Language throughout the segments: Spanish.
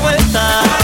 vuelta.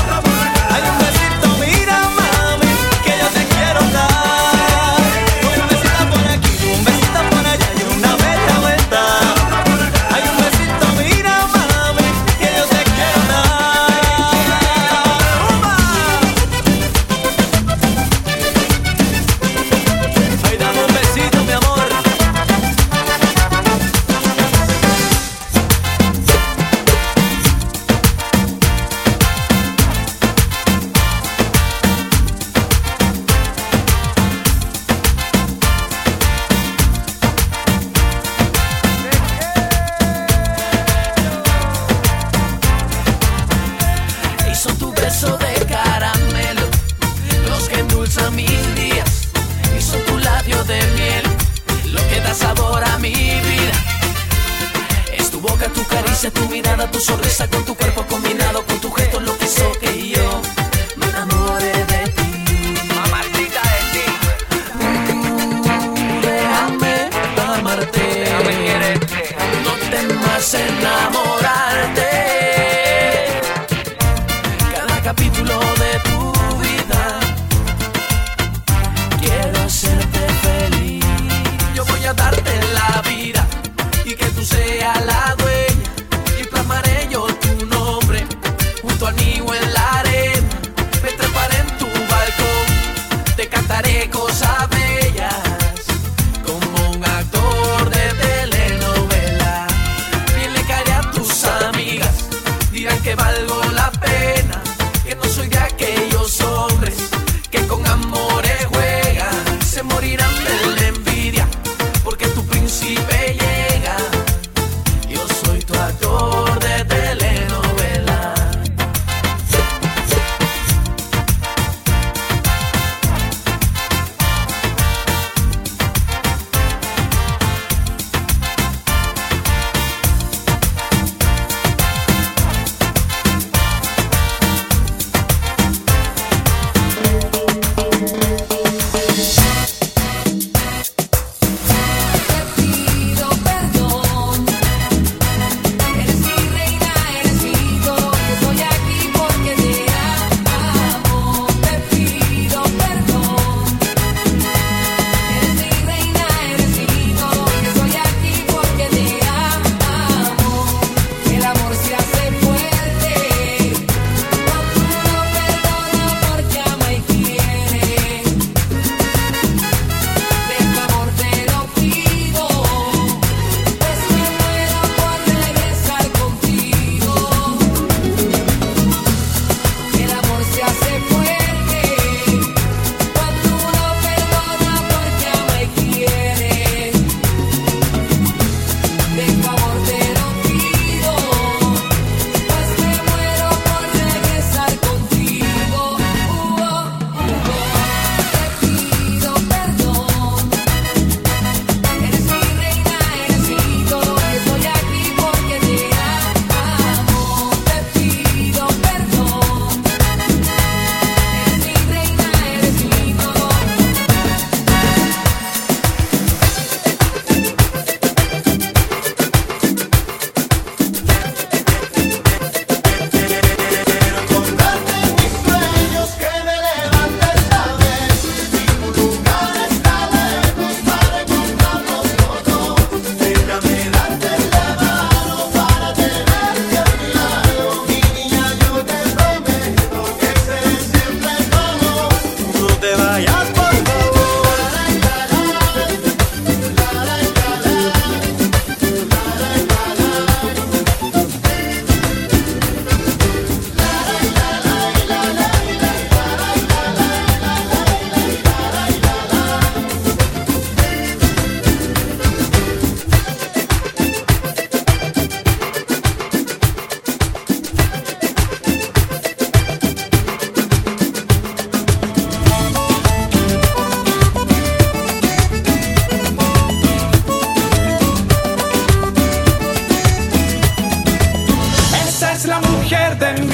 Then.